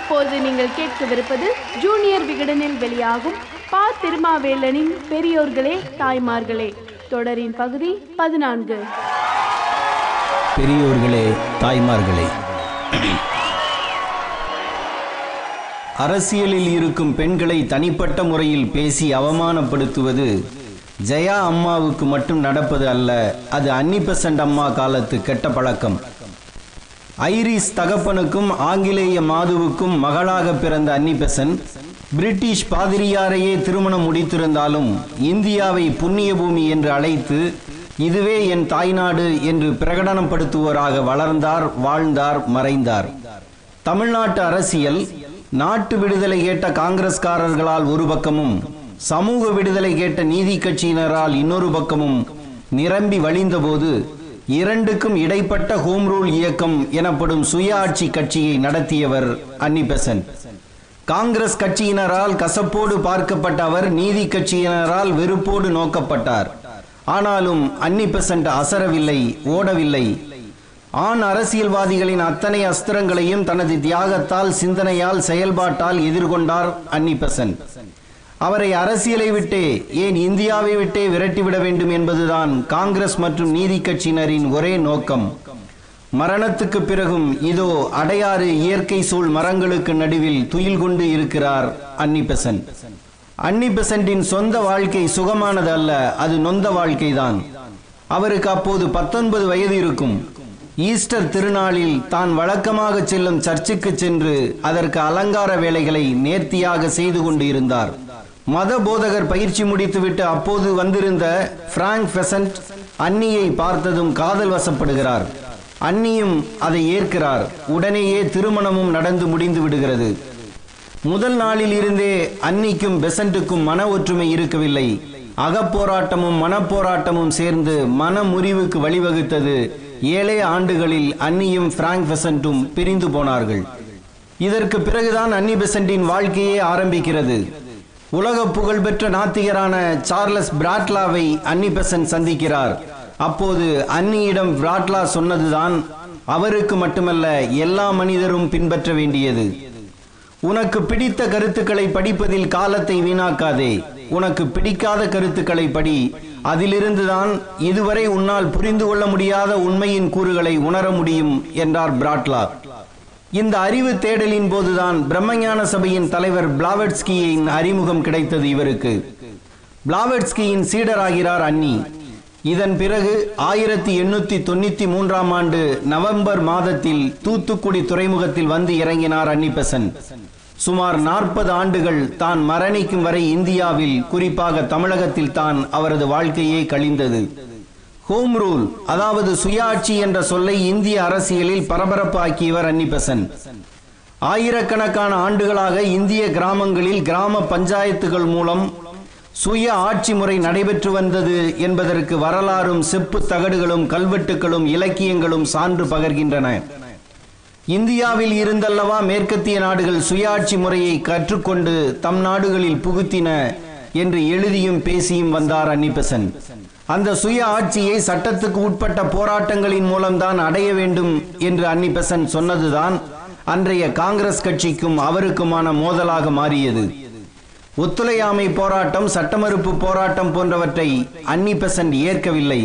இப்போது நீங்கள் கேட்கவிருப்பது ஜூனியர் விகடனில் வெளியாகும் பா திருமாவேலனின் பெரியோர்களே தாய்மார்களே. தொடரின் பகுதி பதினான்கு. பெரியோர்களே தாய்மார்களே. அரசியலில் இருக்கும் பெண்களை தனிப்பட்ட முறையில் பேசி அவமானப்படுத்துவது ஜெயா அம்மாவுக்கு மட்டும் நடப்பது அல்ல அது அன்னி பெசன்ட் அம்மா காலத்து கெட்ட பழக்கம். ஐரிஸ் தகப்பனுக்கும் ஆங்கிலேய மாதுவுக்கும் மகளாக பிறந்த அன்னிபெசன் பிரிட்டிஷ் பாதிரியாரையே திருமணம் முடித்திருந்தாலும் இந்தியாவை புண்ணிய பூமி என்று அழைத்து இதுவே என் தாய்நாடு என்று பிரகடனப்படுத்துவோராக வளர்ந்தார் வாழ்ந்தார் மறைந்தார். தமிழ்நாட்டு அரசியல் நாட்டு விடுதலை கேட்ட காங்கிரஸ்காரர்களால் ஒரு பக்கமும் சமூக விடுதலை கேட்ட நீதி கட்சியினரால் இன்னொரு பக்கமும் நிரம்பி வழிந்தபோது இரண்டுக்கும் இடைப்பட்ட ஹோம் ரூல் இயக்கம் எனப்படும் சுயாட்சி கட்சியை நடத்தியவர் அன்னிபெசன்ட் காங்கிரஸ் கட்சியினரால் கசப்போடு பார்க்கப்பட்ட அவர் நீதி கட்சியினரால் வெறுப்போடு நோக்கப்பட்டார். ஆனாலும் அன்னிபெசன்ட் அசரவில்லை ஓடவில்லை. ஆண் அரசியல்வாதிகளின் அத்தனை அஸ்திரங்களையும் தனது தியாகத்தால் சிந்தனையால் செயல்பாட்டால் எதிர்கொண்டார் அன்னிபெசன்ட் அவரை அரசியலை விட்டே ஏன் இந்தியாவை விட்டே விரட்டிவிட வேண்டும் என்பதுதான் காங்கிரஸ் மற்றும் நீதி கட்சியினரின் ஒரே நோக்கம். மரணத்துக்கு பிறகும் இதோ அடையாறு இயற்கை சூழ் மரங்களுக்கு நடுவில் துயில் கொண்டு இருக்கிறார் அன்னிபெசன்ட் அன்னிபெசன்டின் சொந்த வாழ்க்கை சுகமானது அல்ல அது நொந்த வாழ்க்கைதான். அவருக்கு அப்போது பத்தொன்பது வயது இருக்கும். ஈஸ்டர் திருநாளில் தான் வழக்கமாக செல்லும் சர்ச்சுக்கு சென்று அதற்கு அலங்கார வேலைகளை நேர்த்தியாக செய்து கொண்டு இருந்தார். மத போதகர் பயிற்சி முடித்துவிட்டு அப்போது வந்திருந்த பிராங்க் பெசன்ட் அன்னியை பார்த்ததும் காதல் வசப்படுகிறார். அன்னியும் அதை ஏற்கிறார். உடனேயே திருமணமும் நடந்து முடிந்து விடுகிறது. முதல் நாளில் இருந்தே அன்னிக்கும் பெசண்ட்டுக்கும் மன ஒற்றுமை இருக்கவில்லை. அகப்போராட்டமும் மனப்போராட்டமும் சேர்ந்து மன முறிவுக்கு வழிவகுத்தது. ஏழே ஆண்டுகளில் அன்னியும் பிராங்க் பெசண்ட்டும் பிரிந்து போனார்கள். இதற்கு பிறகுதான் அன்னி பெசண்டின் வாழ்க்கையே ஆரம்பிக்கிறது. உலக புகழ்பெற்ற நாத்திகரான சார்லஸ் பிராட்லாவை அன்னி பெசன்ட் சந்திக்கிறார். அப்போது அன்னியிடம் பிராட்லா சொன்னதுதான் அவருக்கு மட்டுமல்ல எல்லா மனிதரும் பின்பற்ற வேண்டியது. உனக்கு பிடித்த கருத்துக்களை படிப்பதில் காலத்தை வீணாக்காதே. உனக்கு பிடிக்காத கருத்துக்களை படி. அதிலிருந்துதான் இதுவரை உன்னால் புரிந்து கொள்ள முடியாத உண்மையின் கூறுகளை உணர முடியும் என்றார் பிராட்லா. இந்த அறிவு தேடலின் போதுதான் பிரம்மஞான சபையின் தலைவர் பிளாவட்ஸ்கியின் அறிமுகம் கிடைத்தது இவருக்கு. பிளாவட்ஸ்கியின் சீடராகிறார் அன்னி. இதன் பிறகு ஆயிரத்தி எண்ணூத்தி தொண்ணூத்தி மூன்றாம் ஆண்டு நவம்பர் மாதத்தில் தூத்துக்குடி துறைமுகத்தில் வந்து இறங்கினார் அன்னிபசன். சுமார் நாற்பது ஆண்டுகள் தான் மரணிக்கும் வரை இந்தியாவில் குறிப்பாக தமிழகத்தில் தான் அவரது வாழ்க்கையே கழிந்தது. ஹோம் ரூல் அதாவது சுயாட்சி என்ற சொல்லை இந்திய அரசியலில் பரபரப்பாக்கியவர் அன்னிபெசன். ஆயிரக்கணக்கான ஆண்டுகளாக இந்திய கிராமங்களில் கிராம பஞ்சாயத்துகள் மூலம் சுய ஆட்சி முறை நடைபெற்று வந்தது என்பதற்கு வரலாறும் செப்பு தகடுகளும் கல்வெட்டுகளும் இலக்கியங்களும் சான்று பகர்கின்றன. இந்தியாவில் இருந்தல்லவா மேற்கத்திய நாடுகள் சுயாட்சி முறையை கற்றுக்கொண்டு தம் நாடுகளில் புகுத்தின என்று எழுதியும் பேசியும் வந்தார் அன்னிபெசன். அந்த சுய ஆட்சியை சட்டத்துக்கு உட்பட்ட போராட்டங்களின் மூலம்தான் அடைய வேண்டும் என்று அன்னிபெசன் சொன்னதுதான் அன்றைய காங்கிரஸ் கட்சிக்கும் அவருக்குமான மோதலாக மாறியது. ஒத்துழையாமை போராட்டம் சட்டமறுப்பு போராட்டம் போன்றவற்றை அன்னிபெசன்ட் ஏற்கவில்லை.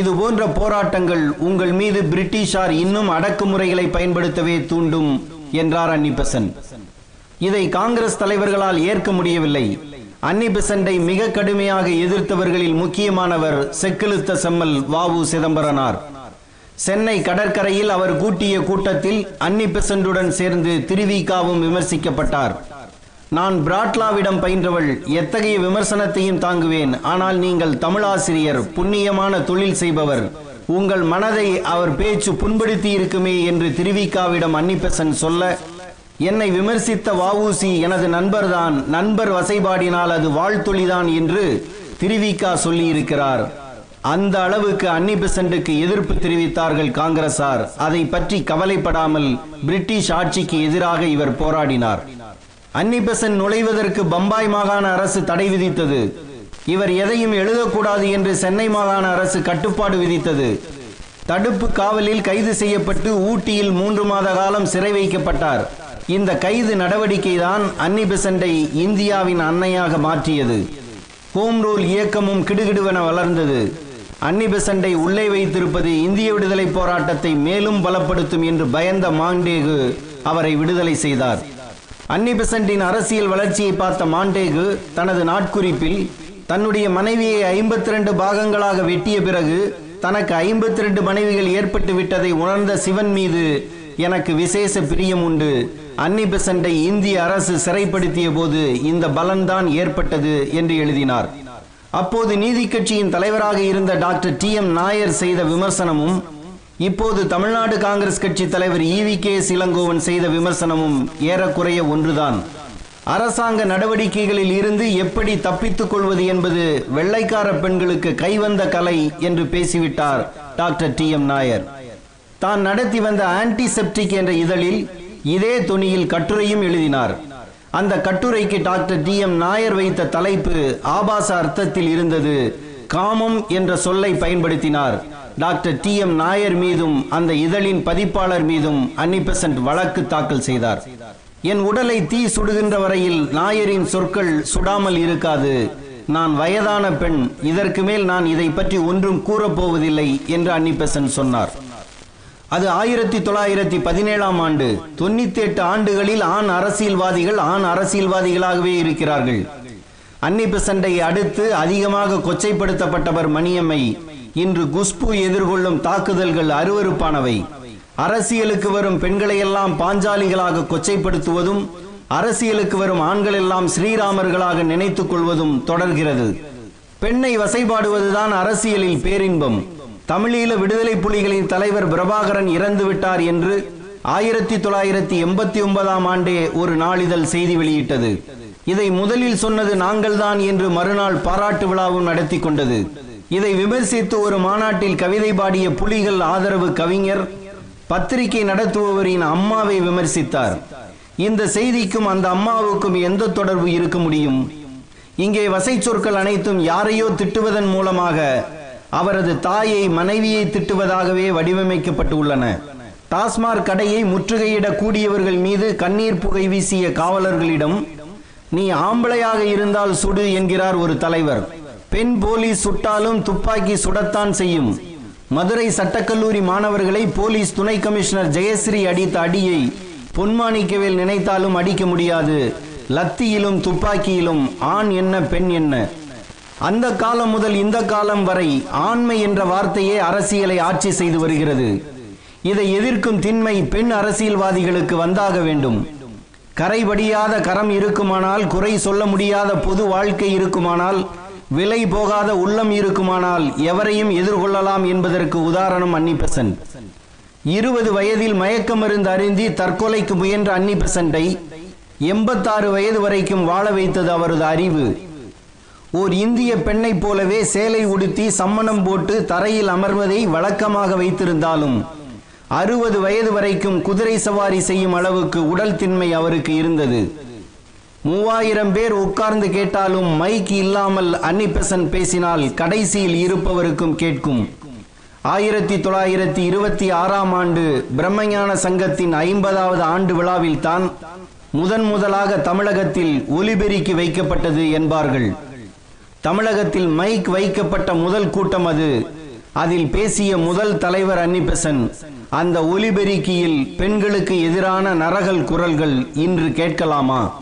இது போன்ற போராட்டங்கள் உங்கள் மீது பிரிட்டிஷார் இன்னும் அடக்குமுறைகளை பயன்படுத்தவே தூண்டும் என்றார் அன்னிபெசன். இதை காங்கிரஸ் தலைவர்களால் ஏற்க முடியவில்லை. அன்னிபெசண்டை மிக கடுமையாக எதிர்த்தவர்களில் முக்கியமானவர் செக்கிழுத்த செம்மல் வாவு சிதம்பரனார். சென்னை கடற்கரையில் அவர் கூட்டிய கூட்டத்தில் அன்னிபெசண்டுடன் சேர்ந்து திருவிகாவும் விமர்சிக்கப்பட்டார். நான் பிராட்லாவிடம் பயின்றவள் எத்தகைய விமர்சனத்தையும் தாங்குவேன். ஆனால் நீங்கள் தமிழாசிரியர் புண்ணியமான தொழில் செய்பவர். உங்கள் மனதை அவர் பேச்சு புண்படுத்தி இருக்குமே என்று திருவிக்காவிடம் அன்னிபெசன் சொல்ல என்னை விமர்சித்த வாவூசி எனது நண்பர்தான். நண்பர் வசைபாடினால் அது வாழ்த்தொழிதான் என்று திருவிக்கா சொல்லியிருக்கிறார். அந்த அளவுக்கு அன்னிபெசண்டுக்கு எதிர்ப்பு தெரிவித்தார்கள் காங்கிரசார். அதை பற்றி கவலைப்படாமல் பிரிட்டிஷ் ஆட்சிக்கு எதிராக இவர் போராடினார். அன்னிபெசன் நுழைவதற்கு பம்பாய் மாகாண அரசு தடை விதித்தது. இவர் எதையும் எழுதக்கூடாது என்று சென்னை மாகாண அரசு கட்டுப்பாடு விதித்தது. தடுப்பு காவலில் கைது செய்யப்பட்டு ஊட்டியில் மூன்று மாத காலம் சிறை வைக்கப்பட்டார். இந்த கைது நடவடிக்கை தான் அன்னி பெசண்டை இந்தியாவின் அன்னையாக மாற்றியது. ஹோம் ரூல் இயக்கமும் கிடுகிடுவென வளர்ந்தது. அன்னி பெசண்டை உள்ளே வைத்திருப்பது இந்திய விடுதலை போராட்டத்தை மேலும் பலப்படுத்தும் என்று பயந்த மாண்டேகு அவரை விடுதலை செய்தார். அன்னி பெசண்டின் அரசியல் வளர்ச்சியை பார்த்த மாண்டேகு தனது நாட்குறிப்பில் தன்னுடைய மனைவியை ஐம்பத்தி ரெண்டு பாகங்களாக வெட்டிய பிறகு தனக்கு ஐம்பத்தி ரெண்டு மனைவிகள் ஏற்பட்டு விட்டதை உணர்ந்த சிவன் மீது எனக்கு விசேஷ பிரியம் உண்டு. அன்னி பெசண்டை இந்திய அரசு சிறைப்படுத்திய போது இந்த பலன்தான் ஏற்பட்டது என்று எழுதினார். அப்போது நீதி கட்சியின் தலைவராக இருந்த டாக்டர் டி எம் நாயர் செய்த விமர்சனமும் இப்போது தமிழ்நாடு காங்கிரஸ் கட்சி தலைவர் ஈவி கே இளங்கோவன் செய்த விமர்சனமும் ஏறக்குறைய ஒன்றுதான். அரசாங்க நடவடிக்கைகளில் இருந்து எப்படி தப்பித்துக் கொள்வது என்பது வெள்ளைக்கார பெண்களுக்கு கைவந்த கலை என்று பேசிவிட்டார் டாக்டர் டி எம் நாயர். தான் நடத்தி வந்த ஆன்டிசெப்டிக் என்ற இதழில் இதே துணியில் கட்டுரையும் எழுதினார். அந்த கட்டுரைக்கு டாக்டர் டி எம் நாயர் வைத்த தலைப்பு ஆபாச அர்த்தத்தில் இருந்தது. காமம் என்ற சொல்லை பயன்படுத்தினார். டாக்டர் டி எம் நாயர் மீதும் அந்த இதழின் பதிப்பாளர் மீதும் அன்னிபெசன்ட் வழக்கு தாக்கல் செய்தார். என் உடலை தீ சுடுகின்ற வரையில் நாயரின் சொற்கள் சுடாமல் இருக்காது. நான் வயதான பெண் இதற்கு மேல் நான் இதை பற்றி ஒன்றும் கூறப்போவதில்லை என்று அன்னிபெசன்ட் சொன்னார். அது ஆயிரத்தி தொள்ளாயிரத்தி பதினேழாம் ஆண்டு. தொண்ணூத்தி எட்டு ஆண்டுகளில் ஆண் அரசியல்வாதிகள் ஆண் அரசியல்வாதிகளாகவே இருக்கிறார்கள். அன்னி பெசண்டை அடுத்து அதிகமாக கொச்சைப்படுத்தப்பட்டவர் மணியம்மை. இன்று குஷ்பு எதிர்கொள்ளும் தாக்குதல்கள் அருவருப்பானவை. அரசியலுக்கு வரும் பெண்களையெல்லாம் பாஞ்சாலிகளாக கொச்சைப்படுத்துவதும் அரசியலுக்கு வரும் ஆண்கள் எல்லாம் ஸ்ரீராமர்களாக நினைத்துக் கொள்வதும் தொடர்கிறது. பெண்ணை வசைபாடுவதுதான் அரசியலில் பேரின்பம். தமிழீழ விடுதலை புலிகளின் தலைவர் பிரபாகரன் இறந்து விட்டார் என்று ஆயிரத்தி தொள்ளாயிரத்தி எண்பத்தி ஒன்பதாம் ஆண்டே ஒரு நாளிதழ் செய்தி வெளியிட்டது. இதை முதலில் சொன்னது நாங்கள்தான் என்று மறுநாள் பாராட்டு விழாவும் நடத்தி கொண்டது. இதை விமர்சித்து ஒரு மாநாட்டில் கவிதை பாடிய புலிகள் ஆதரவு கவிஞர் பத்திரிகை நடத்துபவரின் அம்மாவை விமர்சித்தார். இந்த செய்திக்கும் அந்த அம்மாவுக்கும் எந்த தொடர்பு இருக்க முடியும்? இங்கே வசை சொற்கள் அனைத்தும் யாரையோ திட்டுவதன் மூலமாக அவரது தாயை மனைவியை திட்டுவதாகவே வடிவமைக்கப்பட்டு உள்ளன டாஸ்மாக் கடையை முற்றுகையிட கூடியவர்கள் மீது கண்ணீர் புகை வீசிய காவலர்களிடம் நீ ஆம்பளையாக இருந்தால் சுடு என்கிறார் ஒரு தலைவர். பெண் போலீஸ் சுட்டாலும் துப்பாக்கி சுடத்தான் செய்யும். மதுரை சட்டக்கல்லூரி மாணவர்களை போலீஸ் துணை கமிஷனர் ஜெயஸ்ரீ அடித்த அடியை பொன்மாணிக்கவேல் நினைத்தாலும் அடிக்க முடியாது. லத்தியிலும் துப்பாக்கியிலும் ஆண் என்ன பெண் என்ன? அந்த காலம் முதல் இந்த காலம் வரை ஆண்மை என்ற வார்த்தையே அரசியலை ஆட்சி செய்து வருகிறது. இதை எதிர்க்கும் திண்மை பெண் அரசியல்வாதிகளுக்கு வந்தாக வேண்டும். கரைபடியாத கரம் இருக்குமானால் குறை சொல்ல முடியாத பொது வாழ்க்கை இருக்குமானால் விலை போகாத உள்ளம் இருக்குமானால் எவரையும் எதிர்கொள்ளலாம் என்பதற்கு உதாரணம் அன்னிபெசன்ட் இருபது வயதில் மயக்க மருந்து அருந்தி தற்கொலைக்கு முயன்ற அன்னிபெசண்டை எண்பத்தாறு வயது வரைக்கும் வாழ வைத்தது அவரது அறிவு. ஓர் இந்திய பெண்ணைப் போலவே சேலை உடுத்தி சம்மணம் போட்டு தரையில் அமர்வதை வழக்கமாக வைத்திருந்தாலும் அறுபது வயது வரைக்கும் குதிரை சவாரி செய்யும் அளவுக்கு உடல் திண்மை அவருக்கு இருந்தது. மூவாயிரம் பேர் உட்கார்ந்து கேட்டாலும் மைக் இல்லாமல் அன்னிபெசன் பேசினால் கடைசியில் இருப்பவருக்கும் கேட்கும். ஆயிரத்தி தொள்ளாயிரத்தி இருபத்தி ஆறாம் ஆண்டு பிரம்மஞான சங்கத்தின் ஐம்பதாவது ஆண்டு விழாவில் தான் முதன் முதலாக தமிழகத்தில் ஒலிபெருக்கி வைக்கப்பட்டது என்பார்கள். தமிழகத்தில் மைக் வைக்கப்பட்ட முதல் கூட்டம் அது. அதில் பேசிய முதல் தலைவர் அன்னிபெசன் அந்த ஒலிபெருக்கியில் பெண்களுக்கு எதிரான நரகல் குரல்கள் இன்று கேட்கலாமா?